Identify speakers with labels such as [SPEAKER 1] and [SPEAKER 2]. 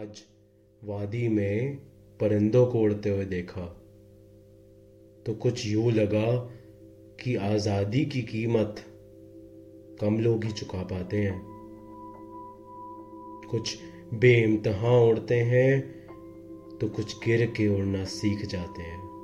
[SPEAKER 1] आज वादी में परिंदों को उड़ते हुए देखा। तो कुछ यूँ लगा कि आज़ादी की कीमत कम लोग ही चुका पाते हैं। कुछ बेइम्तहा उड़ते हैं तो कुछ गिर के उड़ना सीख जाते हैं।